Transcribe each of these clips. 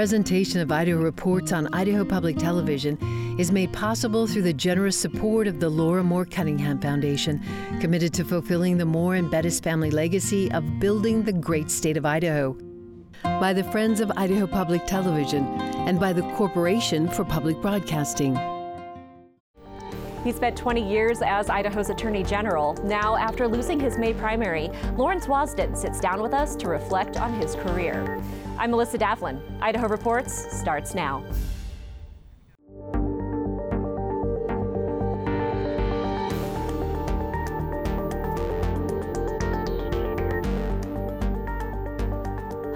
presentation of Idaho Reports on Idaho Public Television is made possible through the generous support of the Laura Moore Cunningham Foundation, committed to fulfilling the Moore and Bettis family legacy of building the great state of Idaho. By the Friends of Idaho Public Television and by the Corporation for Public Broadcasting. He spent 20 years as Idaho's Attorney General. Now, after losing his May primary, Lawrence Wasden sits down with us to reflect on his career. I'm Melissa Davlin. Idaho Reports starts now.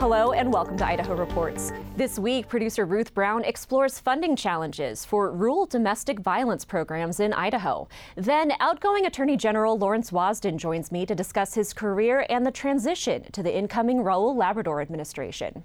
Hello and welcome to Idaho Reports. This week, producer Ruth Brown explores funding challenges for rural domestic violence programs in Idaho. Then, outgoing Attorney General Lawrence Wasden joins me to discuss his career and the transition to the incoming Raul Labrador administration.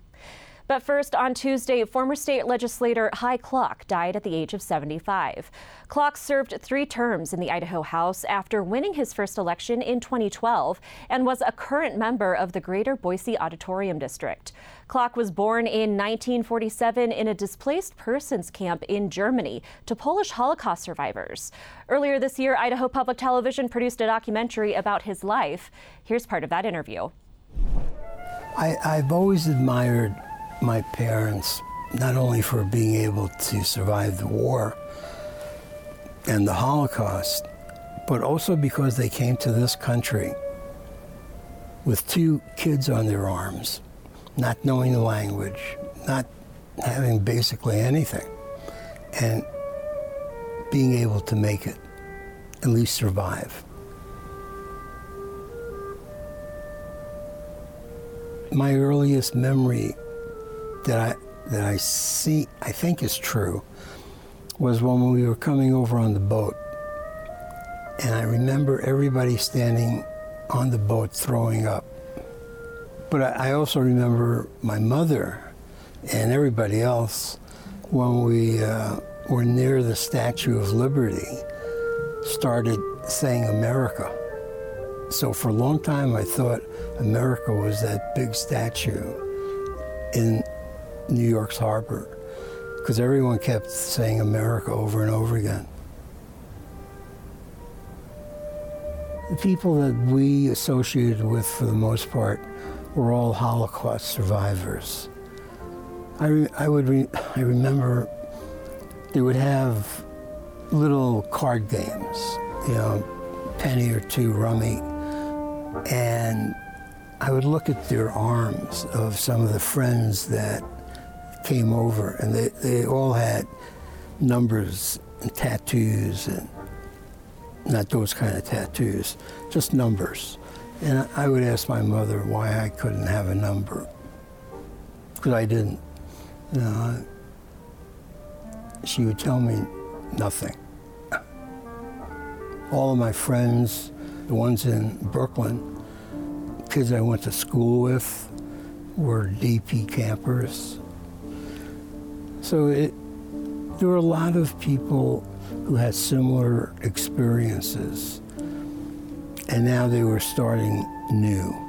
But first, on Tuesday, former state legislator Hy Kloc died at the age of 75. Kloc served three terms in the Idaho House after winning his first election in 2012 and was a current member of the Greater Boise Auditorium District. Kloc was born in 1947 in a displaced persons camp in Germany to Polish Holocaust survivors. Earlier this year, Idaho Public Television produced a documentary about his life. Here's part of that interview. I, have always admired my parents, not only for being able to survive the war and the Holocaust, but also because they came to this country with two kids on their arms, not knowing the language, not having basically anything, and being able to make it, at least survive. My earliest memory that I that I see I think is true was when we were coming over on the boat. And I remember everybody standing on the boat throwing up. But I, I also remember my mother and everybody else when we uh, were near the Statue of Liberty started saying America. So for a long time I thought America was that big statue in New York's harbor because everyone kept saying America over and over again. The people that we associated with, for the most part, were all Holocaust survivors. I, re- I would re- I remember they would have little card games, you know, penny or two rummy, and I would look at their arms of some of the friends that came over, and they, they all had numbers and tattoos, and not those kind of tattoos, just numbers. And I would ask my mother why I couldn't have a number, because I didn't. You know, she would tell me nothing. All of my friends, the ones in Brooklyn, kids I went to school with, were DP campers. So it, there were a lot of people who had similar experiences, and now they were starting new.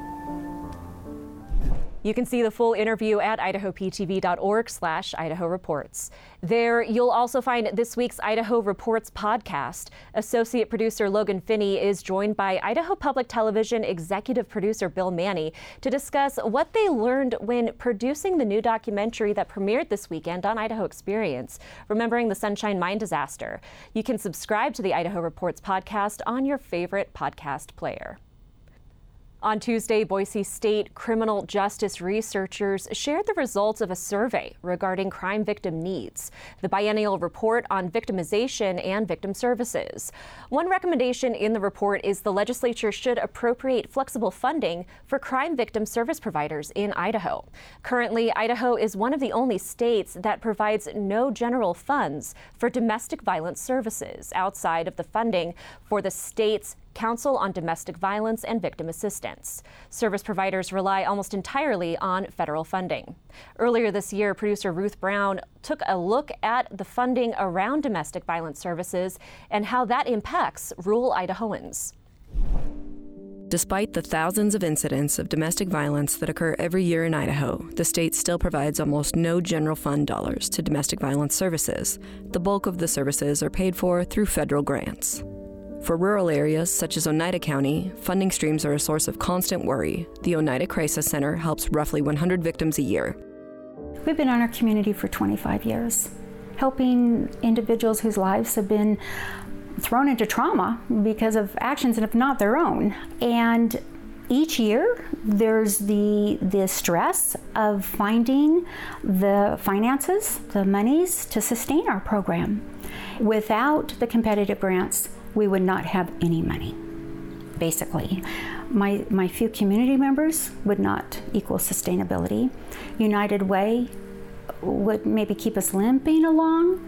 You can see the full interview at idahoptv.org slash Idaho Reports. There, you'll also find this week's Idaho Reports podcast. Associate producer Logan Finney is joined by Idaho Public Television executive producer Bill Manny to discuss what they learned when producing the new documentary that premiered this weekend on Idaho Experience, remembering the Sunshine Mine disaster. You can subscribe to the Idaho Reports podcast on your favorite podcast player. On Tuesday, Boise State criminal justice researchers shared the results of a survey regarding crime victim needs, the biennial report on victimization and victim services. One recommendation in the report is the legislature should appropriate flexible funding for crime victim service providers in Idaho. Currently, Idaho is one of the only states that provides no general funds for domestic violence services outside of the funding for the state's Council on Domestic Violence and Victim Assistance. Service providers rely almost entirely on federal funding. Earlier this year, producer Ruth Brown took a look at the funding around domestic violence services and how that impacts rural Idahoans. Despite the thousands of incidents of domestic violence that occur every year in Idaho, the state still provides almost no general fund dollars to domestic violence services. The bulk of the services are paid for through federal grants. For rural areas such as Oneida County, funding streams are a source of constant worry. The Oneida Crisis Center helps roughly 100 victims a year. We've been on our community for 25 years, helping individuals whose lives have been thrown into trauma because of actions that are not their own. And each year there's the the stress of finding the finances, the monies to sustain our program. Without the competitive grants, we would not have any money. Basically, my my few community members would not equal sustainability. United Way would maybe keep us limping along,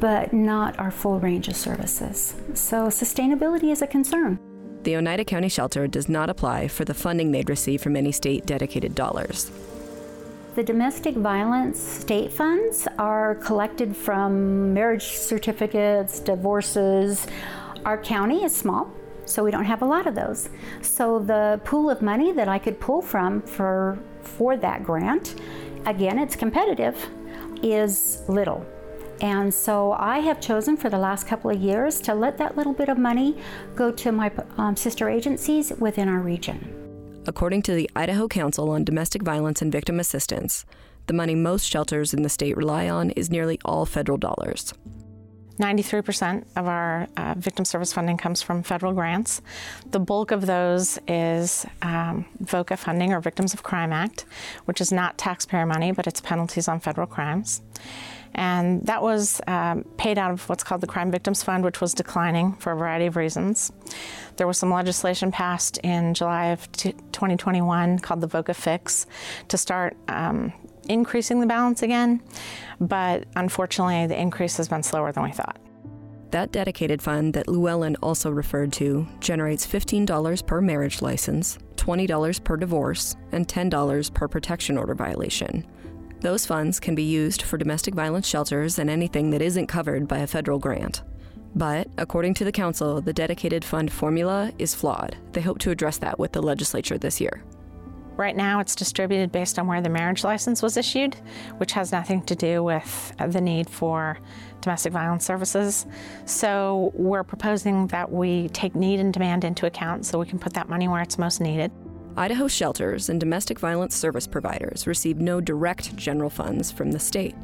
but not our full range of services. So sustainability is a concern. The Oneida County Shelter does not apply for the funding they'd receive from any state dedicated dollars. The domestic violence state funds are collected from marriage certificates, divorces. Our county is small, so we don't have a lot of those. So the pool of money that I could pull from for for that grant, again, it's competitive, is little. And so I have chosen for the last couple of years to let that little bit of money go to my um, sister agencies within our region. According to the Idaho Council on Domestic Violence and Victim Assistance, the money most shelters in the state rely on is nearly all federal dollars. 93% of our uh, victim service funding comes from federal grants. The bulk of those is um, VOCA funding or Victims of Crime Act, which is not taxpayer money, but it's penalties on federal crimes. And that was um, paid out of what's called the Crime Victims Fund, which was declining for a variety of reasons. There was some legislation passed in July of 2021 called the VOCA Fix to start um, increasing the balance again, but unfortunately, the increase has been slower than we thought. That dedicated fund that Llewellyn also referred to generates $15 per marriage license, $20 per divorce, and $10 per protection order violation. Those funds can be used for domestic violence shelters and anything that isn't covered by a federal grant. But, according to the Council, the dedicated fund formula is flawed. They hope to address that with the legislature this year. Right now, it's distributed based on where the marriage license was issued, which has nothing to do with the need for domestic violence services. So, we're proposing that we take need and demand into account so we can put that money where it's most needed. Idaho shelters and domestic violence service providers receive no direct general funds from the state.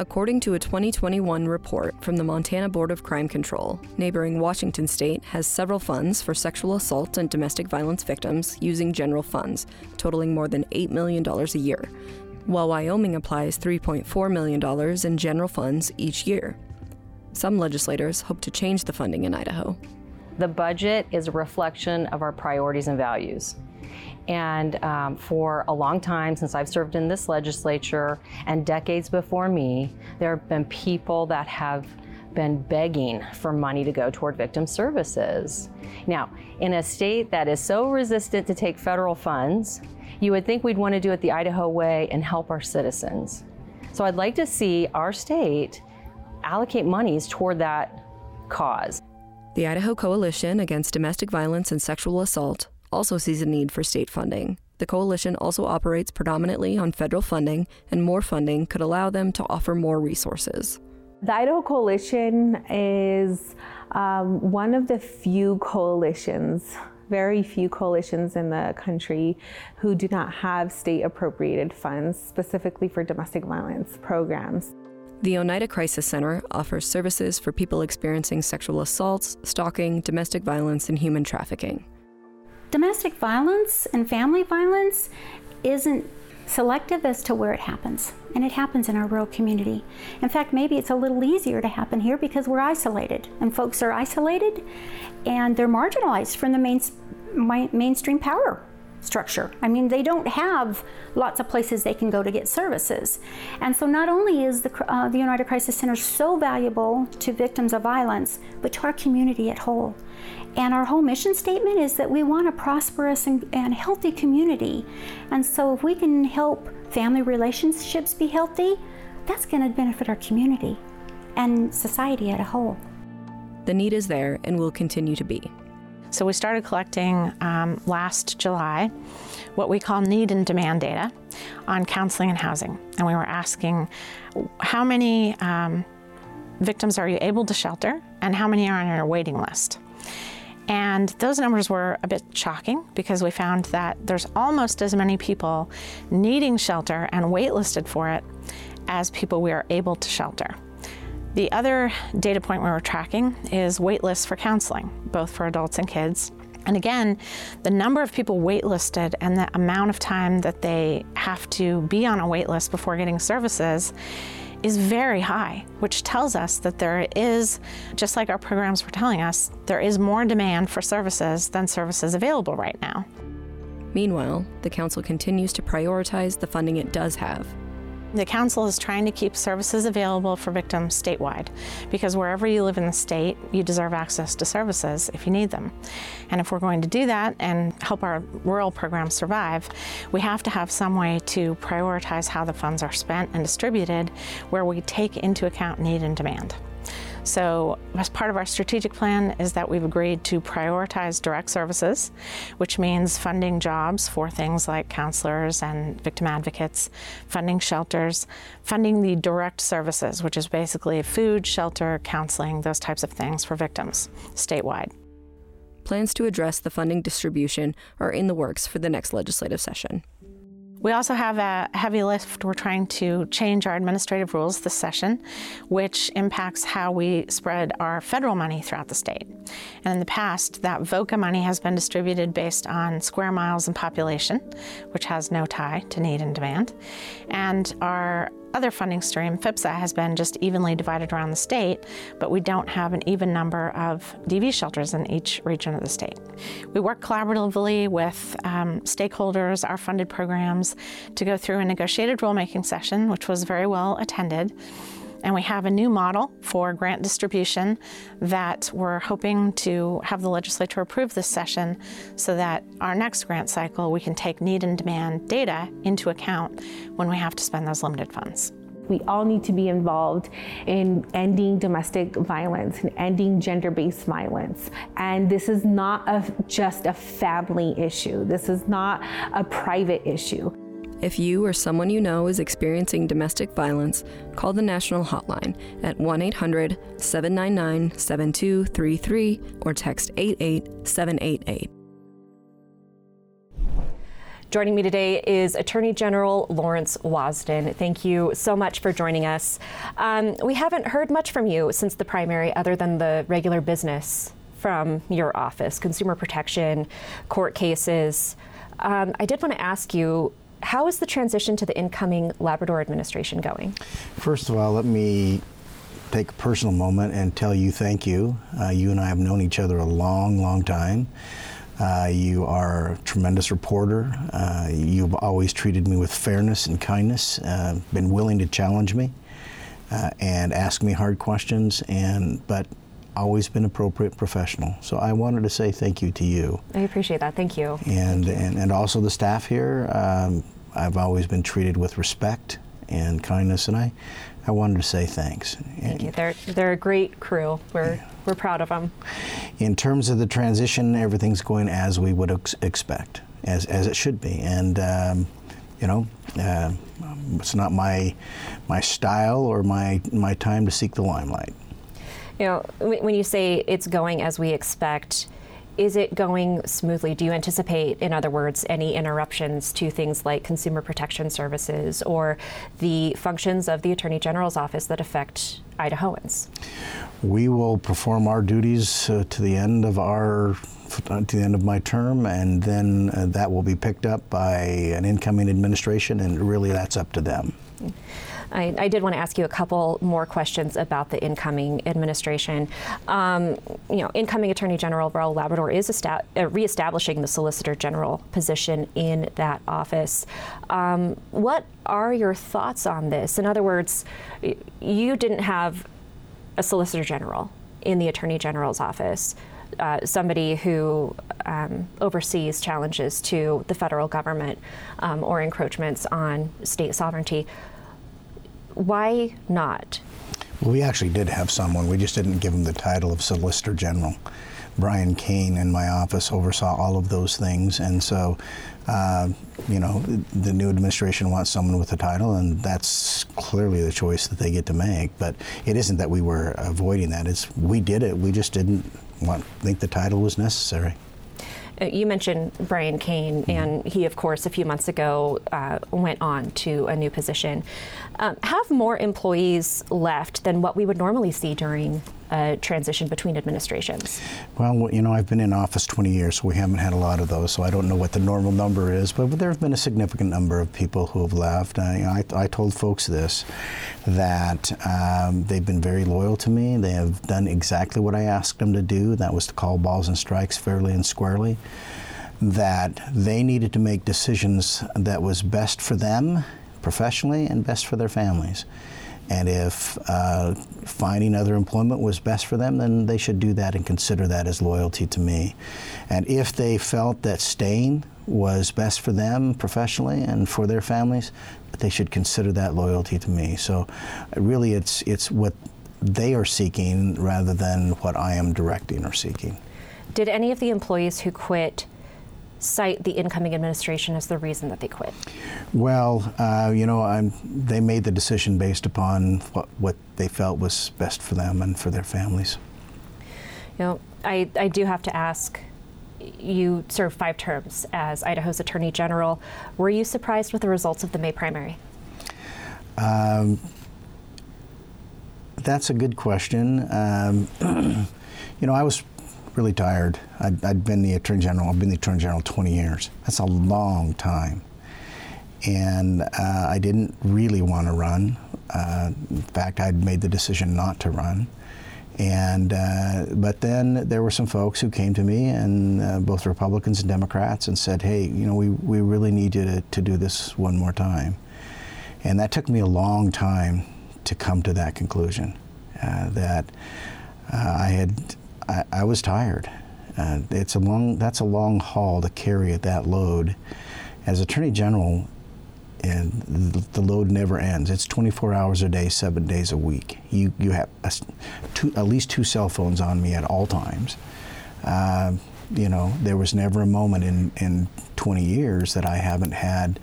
According to a 2021 report from the Montana Board of Crime Control, neighboring Washington state has several funds for sexual assault and domestic violence victims using general funds, totaling more than $8 million a year, while Wyoming applies $3.4 million in general funds each year. Some legislators hope to change the funding in Idaho. The budget is a reflection of our priorities and values. And um, for a long time, since I've served in this legislature and decades before me, there have been people that have been begging for money to go toward victim services. Now, in a state that is so resistant to take federal funds, you would think we'd want to do it the Idaho way and help our citizens. So I'd like to see our state allocate monies toward that cause. The Idaho Coalition Against Domestic Violence and Sexual Assault also sees a need for state funding. The coalition also operates predominantly on federal funding, and more funding could allow them to offer more resources. The Idaho Coalition is um, one of the few coalitions, very few coalitions in the country, who do not have state appropriated funds specifically for domestic violence programs. The Oneida Crisis Center offers services for people experiencing sexual assaults, stalking, domestic violence, and human trafficking domestic violence and family violence isn't selective as to where it happens, and it happens in our rural community. In fact, maybe it's a little easier to happen here because we're isolated, and folks are isolated and they're marginalized from the main, mainstream power structure. I mean, they don't have lots of places they can go to get services. And so, not only is the, uh, the Oneida Crisis Center so valuable to victims of violence, but to our community at whole. And our whole mission statement is that we want a prosperous and, and healthy community. And so, if we can help family relationships be healthy, that's going to benefit our community and society at a whole. The need is there and will continue to be. So we started collecting um, last July what we call need and demand data on counseling and housing. And we were asking how many um, victims are you able to shelter and how many are on your waiting list? And those numbers were a bit shocking because we found that there's almost as many people needing shelter and waitlisted for it as people we are able to shelter. The other data point we were tracking is waitlists for counseling, both for adults and kids. And again, the number of people waitlisted and the amount of time that they have to be on a waitlist before getting services is very high, which tells us that there is, just like our programs were telling us, there is more demand for services than services available right now. Meanwhile, the Council continues to prioritize the funding it does have the Council is trying to keep services available for victims statewide because wherever you live in the state, you deserve access to services if you need them. And if we're going to do that and help our rural programs survive, we have to have some way to prioritize how the funds are spent and distributed where we take into account need and demand. So, as part of our strategic plan, is that we've agreed to prioritize direct services, which means funding jobs for things like counselors and victim advocates, funding shelters, funding the direct services, which is basically food, shelter, counseling, those types of things for victims statewide. Plans to address the funding distribution are in the works for the next legislative session. We also have a heavy lift. We're trying to change our administrative rules this session, which impacts how we spread our federal money throughout the state. And in the past, that VOCA money has been distributed based on square miles and population, which has no tie to need and demand. And our other funding stream, FVPSA, has been just evenly divided around the state, but we don't have an even number of DV shelters in each region of the state. We work collaboratively with um, stakeholders, our funded programs, to go through a negotiated rulemaking session, which was very well attended. And we have a new model for grant distribution that we're hoping to have the legislature approve this session so that our next grant cycle we can take need and demand data into account when we have to spend those limited funds. We all need to be involved in ending domestic violence and ending gender based violence. And this is not a, just a family issue, this is not a private issue. If you or someone you know is experiencing domestic violence, call the National Hotline at 1 800 799 7233 or text 88788. Joining me today is Attorney General Lawrence Wasden. Thank you so much for joining us. Um, we haven't heard much from you since the primary, other than the regular business from your office consumer protection, court cases. Um, I did want to ask you how is the transition to the incoming Labrador administration going? First of all, let me take a personal moment and tell you thank you. Uh, you and I have known each other a long, long time. Uh, you are a tremendous reporter. Uh, you've always treated me with fairness and kindness, uh, been willing to challenge me uh, and ask me hard questions, and but always been appropriate professional. So I wanted to say thank you to you. I appreciate that. Thank you. And, thank you. and, and also the staff here. Um, I've always been treated with respect and kindness, and I, I wanted to say thanks. Thank you. They're, they're a great crew. We're, yeah. we're proud of them. In terms of the transition, everything's going as we would ex- expect, as, as it should be. And, um, you know, uh, it's not my, my style or my, my time to seek the limelight. You know, when you say it's going as we expect, is it going smoothly? Do you anticipate, in other words, any interruptions to things like consumer protection services or the functions of the Attorney General's office that affect Idahoans? We will perform our duties uh, to the end of our to the end of my term, and then uh, that will be picked up by an incoming administration, and really that's up to them. Mm-hmm. I, I, did want to ask you a couple more questions about the incoming administration. Um, you know, incoming Attorney General Raul Labrador is esta- uh, reestablishing the Solicitor General position in that office. Um, what are your thoughts on this? In other words, you didn't have a Solicitor General in the Attorney General's office. Uh, somebody who um, oversees challenges to the federal government um, or encroachments on state sovereignty. Why not? Well, we actually did have someone. We just didn't give him the title of Solicitor General. Brian Kane in my office oversaw all of those things, and so uh, you know, the new administration wants someone with a title, and that's clearly the choice that they get to make. But it isn't that we were avoiding that; it's we did it. We just didn't want, think the title was necessary. Uh, you mentioned Brian Kane, mm-hmm. and he, of course, a few months ago uh, went on to a new position. Um, have more employees left than what we would normally see during a transition between administrations? Well, you know, I've been in office 20 years, so we haven't had a lot of those, so I don't know what the normal number is, but there have been a significant number of people who have left. Uh, you know, I, I, told folks this that um, they've been very loyal to me. They have done exactly what I asked them to do, that was to call balls and strikes fairly and squarely. That they needed to make decisions that was best for them professionally and best for their families. And if uh, finding other employment was best for them, then they should do that and consider that as loyalty to me. And if they felt that staying was best for them professionally and for their families, they should consider that loyalty to me. So really, it's, it's what they are seeking rather than what I am directing or seeking. Did any of the employees who quit cite the incoming administration as the reason that they quit? Well, uh, you know, I'm, they made the decision based upon what, what they felt was best for them and for their families. You know, I, I do have to ask you served five terms as Idaho's Attorney General. Were you surprised with the results of the May primary? Um, that's a good question. Um, you know, I was really tired. I'd, I'd, been the Attorney General, I've been the Attorney General 20 years. That's a long time. And uh, I didn't really want to run. Uh, in fact, I'd made the decision not to run. And uh, but then there were some folks who came to me, and uh, both Republicans and Democrats, and said, "Hey, you know, we, we really need you to, to do this one more time." And that took me a long time to come to that conclusion. Uh, that uh, I had I, I was tired. Uh, it's a long, that's a long haul to carry at that load. As Attorney General, and the, load never ends. It's 24 hours a day, seven days a week. You you have a, two, at least two cell phones on me at all times. Uh, you know, there was never a moment in in 20 years that I haven't had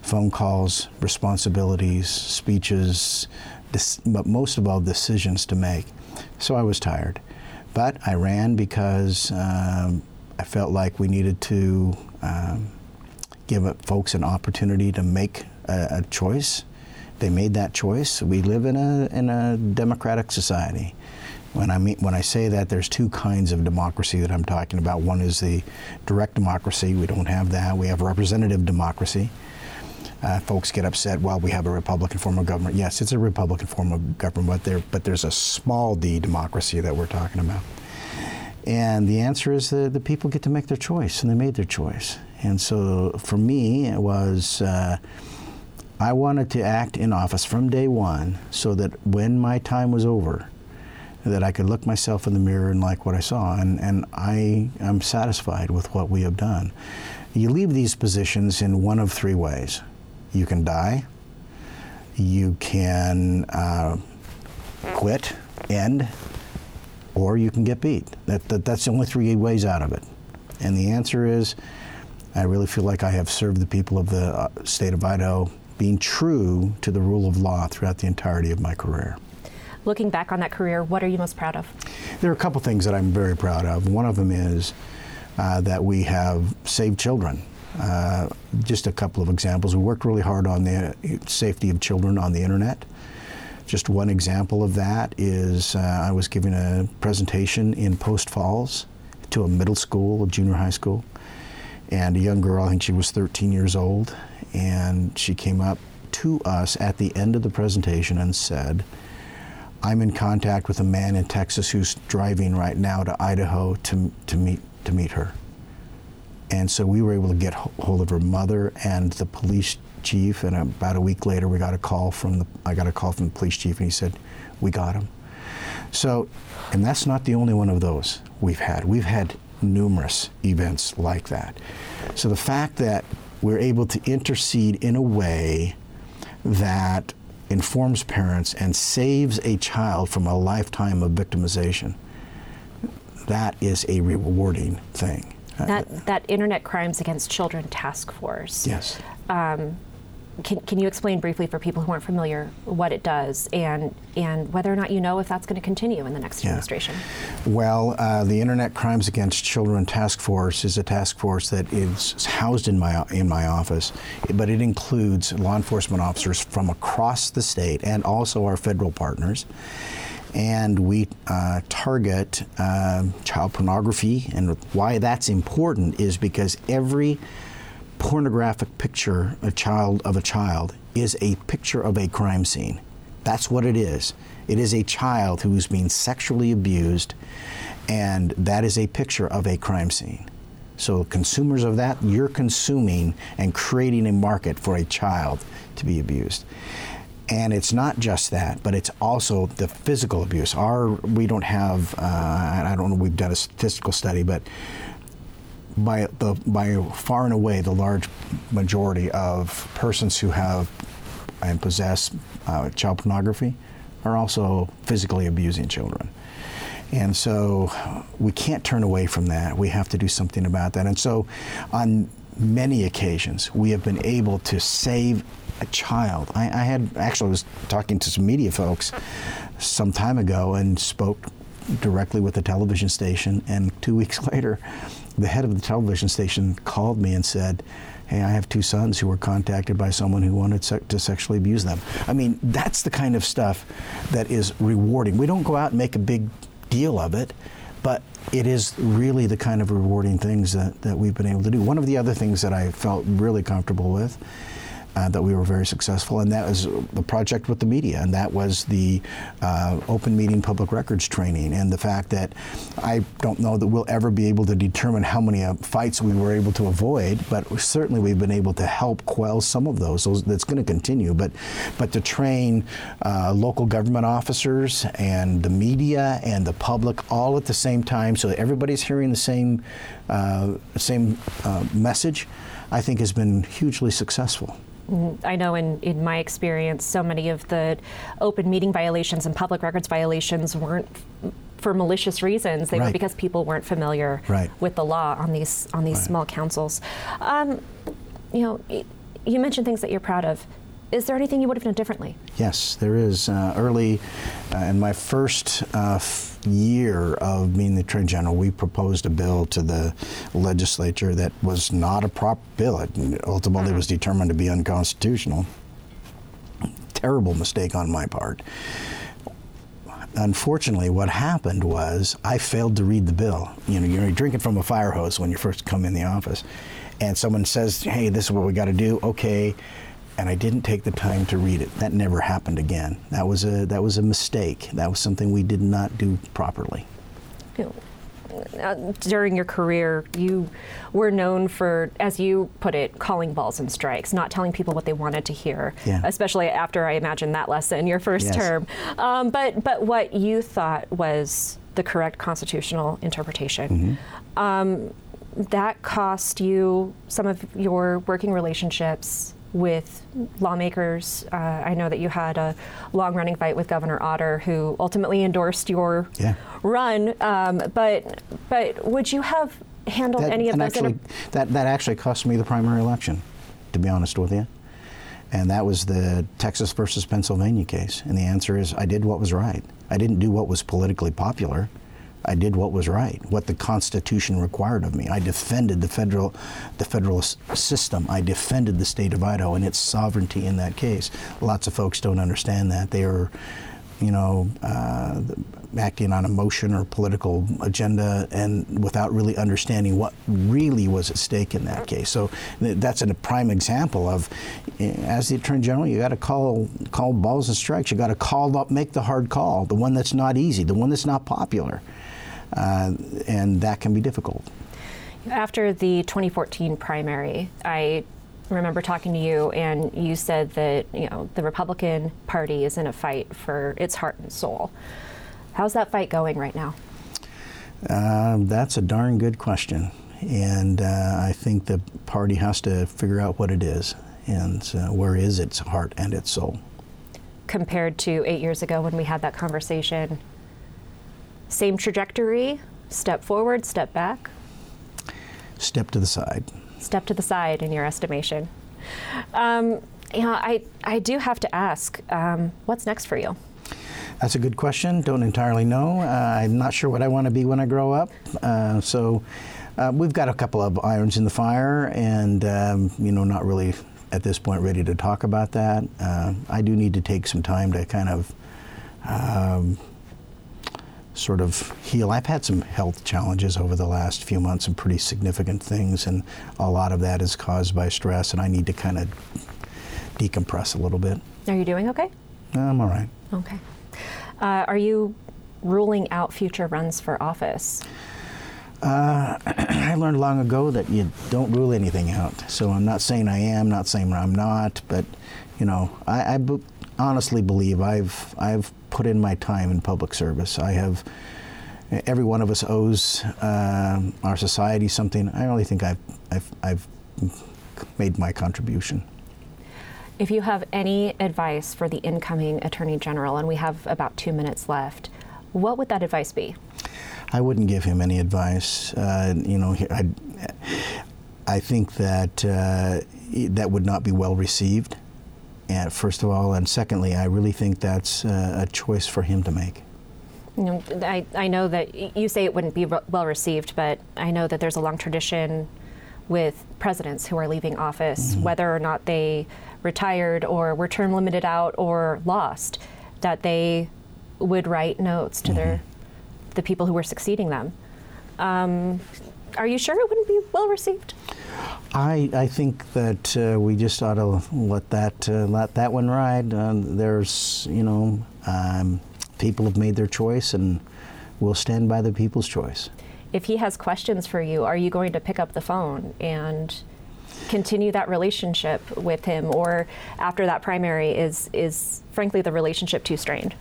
phone calls, responsibilities, speeches, but most of all decisions to make. So I was tired. But I ran because um, I felt like we needed to um, give folks an opportunity to make a, a, choice. They made that choice. We live in a, in a democratic society. When I, mean, when I say that, there's two kinds of democracy that I'm talking about. One is the direct democracy. We don't have that. We have representative democracy. Uh, folks get upset. Well, we have a Republican form of government. Yes, it's a Republican form of government, but there, but there's a small d democracy that we're talking about. And the answer is that the people get to make their choice, and they made their choice. And so for me, it was uh, I wanted to act in office from day one so that when my time was over, that I could look myself in the mirror and like what I saw. And, and I am satisfied with what we have done. You leave these positions in one of three ways. You can die, you can uh, quit, end, or you can get beat. That, that, that's the only three ways out of it. And the answer is I really feel like I have served the people of the uh, state of Idaho being true to the rule of law throughout the entirety of my career. Looking back on that career, what are you most proud of? There are a couple things that I'm very proud of. One of them is uh, that we have saved children. Uh, just a couple of examples. We worked really hard on the safety of children on the internet. Just one example of that is uh, I was giving a presentation in Post Falls to a middle school, a junior high school, and a young girl, I think she was 13 years old, and she came up to us at the end of the presentation and said, I'm in contact with a man in Texas who's driving right now to Idaho to, to, meet, to meet her. And so we were able to get hold of her mother and the police chief. And about a week later, we got a call from the I got a call from the police chief, and he said, "We got him." So, and that's not the only one of those we've had. We've had numerous events like that. So the fact that we're able to intercede in a way that informs parents and saves a child from a lifetime of victimization that is a rewarding thing. That, that Internet Crimes Against Children Task Force. Yes. Um, can, can you explain briefly for people who aren't familiar what it does and, and whether or not you know if that's going to continue in the next Yeah. administration? Well, uh, the Internet Crimes Against Children Task Force is a task force that is housed in my in my office, but it includes law enforcement officers from across the state and also our federal partners. And we uh, target uh, child pornography, and why that's important is because every pornographic picture a child of a child is a picture of a crime scene. That's what it is. It is a child who is being sexually abused, and that is a picture of a crime scene. So, consumers of that, you're consuming and creating a market for a child to be abused. And it's not just that, but it's also the physical abuse. Our we don't have, uh, I don't know, we've done a statistical study, but by the by far and away the large majority of persons who have and possess uh, child pornography are also physically abusing children. And so we can't turn away from that. We have to do something about that. And so on many occasions, we have been able to save a child. I, I had actually was talking to some media folks some time ago and spoke directly with the television station. And two weeks later, the head of the television station called me and said, Hey, I have two sons who were contacted by someone who wanted se- to sexually abuse them. I mean, that's the kind of stuff that is rewarding. We don't go out and make a big deal of it, but it is really the kind of rewarding things that, that we've been able to do. One of the other things that I felt really comfortable with uh, that we were very successful, and that was the project with the media, and that was the uh, open meeting public records training, and the fact that I don't know that we'll ever be able to determine how many uh, fights we were able to avoid, but certainly we've been able to help quell some of those. those that's going to continue, but but to train uh, local government officers and the media and the public all at the same time, so that everybody's hearing the same uh, same uh, message, I think has been hugely successful. I know in, in my experience, so many of the open meeting violations and public records violations weren't f- for malicious reasons. They were because people weren't familiar Right. with the law on these on these Right. small councils. Um, you know, you mentioned things that you're proud of. Is there anything you would have done differently? Yes, there is. Uh, early uh, in my first uh, f- year of being the Attorney General, we proposed a bill to the legislature that was not a proper bill. It ultimately was determined to be unconstitutional. Terrible mistake on my part. Unfortunately, what happened was I failed to read the bill. You know, you're drinking from a fire hose when you first come in the office, and someone says, "Hey, this is what we got to do." Okay, and I didn't take the time to read it. That never happened again. That was a that was a mistake. That was something we did not do properly. Uh, during your career, you were known for, as you put it, calling balls and strikes, not telling people what they wanted to hear. Yeah. Especially after I imagine that lesson your first Yes. term. Um, but but what you thought was the correct constitutional interpretation. Um, that cost you some of your working relationships with lawmakers. Uh, I know that you had a long running fight with Governor Otter, who ultimately endorsed your Yeah. run. Um, but but would you have handled That, any of those? actually, inter- that that actually cost me the primary election, to be honest with you. And that was the Texas versus Pennsylvania case. And the answer is I did what was right. I didn't do what was politically popular. I did what was right, what the Constitution required of me. I defended the federal, the federal system. I defended the state of Idaho and its sovereignty in that case. Lots of folks don't understand that. They are, you know, uh, acting on emotion or political agenda and without really understanding what really was at stake in that case. So that's a prime example of, eh, as the attorney general, you got to call call balls and strikes. You got to call up, make the hard call, the one that's not easy, the one that's not popular, and that can be difficult. After the 2014 primary, I remember talking to you, and you said that you know the Republican Party is in a fight for its heart and soul. How's that fight going right now? Um, that's a darn good question, and uh, I think the party has to figure out what it is and uh, where is its heart and its soul. Compared to eight years ago when we had that conversation, same trajectory Step forward, step back? Step to the side. Step to the side, in your estimation. Um, you know, I, I do have to ask, um, what's next for you? That's a good question. Don't entirely know. Uh, I'm not sure what I want to be when I grow up. Uh, so uh, we've got a couple of irons in the fire, and um, you know, not really at this point ready to talk about that. Uh, I do need to take some time to kind of. Um, sort of heal. I've had some health challenges over the last few months, some pretty significant things, and a lot of that is caused by stress, and I need to kind of decompress a little bit. Are you doing okay? I'm all right. Okay. Uh, are you ruling out future runs for office? Uh, I learned long ago that you don't rule anything out. So I'm not saying I am, not saying I'm not, but you know, I, I honestly believe I've I've put in my time in public service. I have. Every one of us owes uh, our society something. I really think I've, I've, I've made my contribution. If you have any advice for the incoming Attorney General, and we have about two minutes left, what would that advice be? I wouldn't give him any advice. Uh, you know, I, I think that uh, that would not be well received. And first of all, and secondly, I really think that's uh, a choice for him to make. You know, I, I know that you say it wouldn't be well received, but I know that there's a long tradition with presidents who are leaving office, mm-hmm. whether or not they retired or were term limited out or lost, that they would write notes to mm-hmm. their the people who were succeeding them. Um, are you sure it wouldn't be well received? I, I think that uh, we just ought to let that uh, let that one ride. Uh, there's you know um, people have made their choice, and we'll stand by the people's choice. If he has questions for you, are you going to pick up the phone and continue that relationship with him, or after that primary is is frankly the relationship too strained?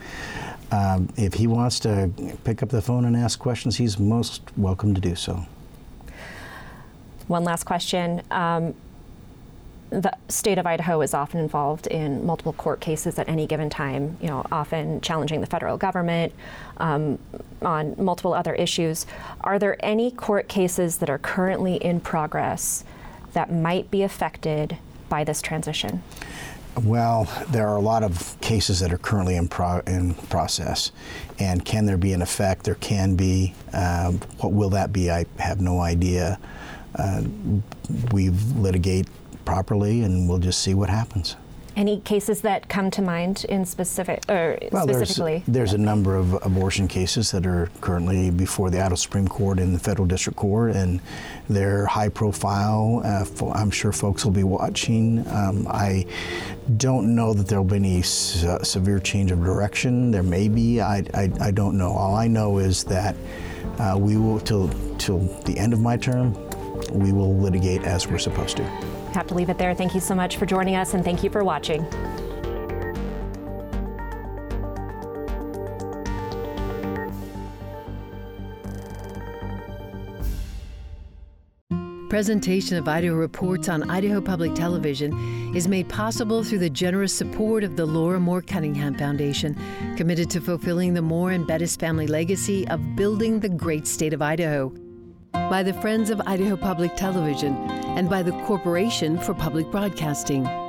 Um, if he wants to pick up the phone and ask questions, he's most welcome to do so. One last question. Um, the state of Idaho is often involved in multiple court cases at any given time, you know, often challenging the federal government um, on multiple other issues. Are there any court cases that are currently in progress that might be affected by this transition? Well, there are a lot of cases that are currently in, pro- in process. And can there be an effect? There can be. Um, what will that be? I have no idea. Uh, we litigate properly, and we'll just see what happens. Any cases that come to mind in specific or well, specifically? There's, there's a number of abortion cases that are currently before the Idaho Supreme Court and the Federal District Court, and they're high profile. Uh, I'm sure folks will be watching. Um, I don't know that there will be any se- severe change of direction. There may be. I, I, I don't know. All I know is that uh, we will till till the end of my term. We will litigate as we're supposed to. Have to leave it there. Thank you so much for joining us, and thank you for watching. Presentation of Idaho Reports on Idaho Public Television is made possible through the generous support of the Laura Moore Cunningham Foundation, committed to fulfilling the Moore and Bettis family legacy of building the great state of Idaho. By the Friends of Idaho Public Television and by the Corporation for Public Broadcasting.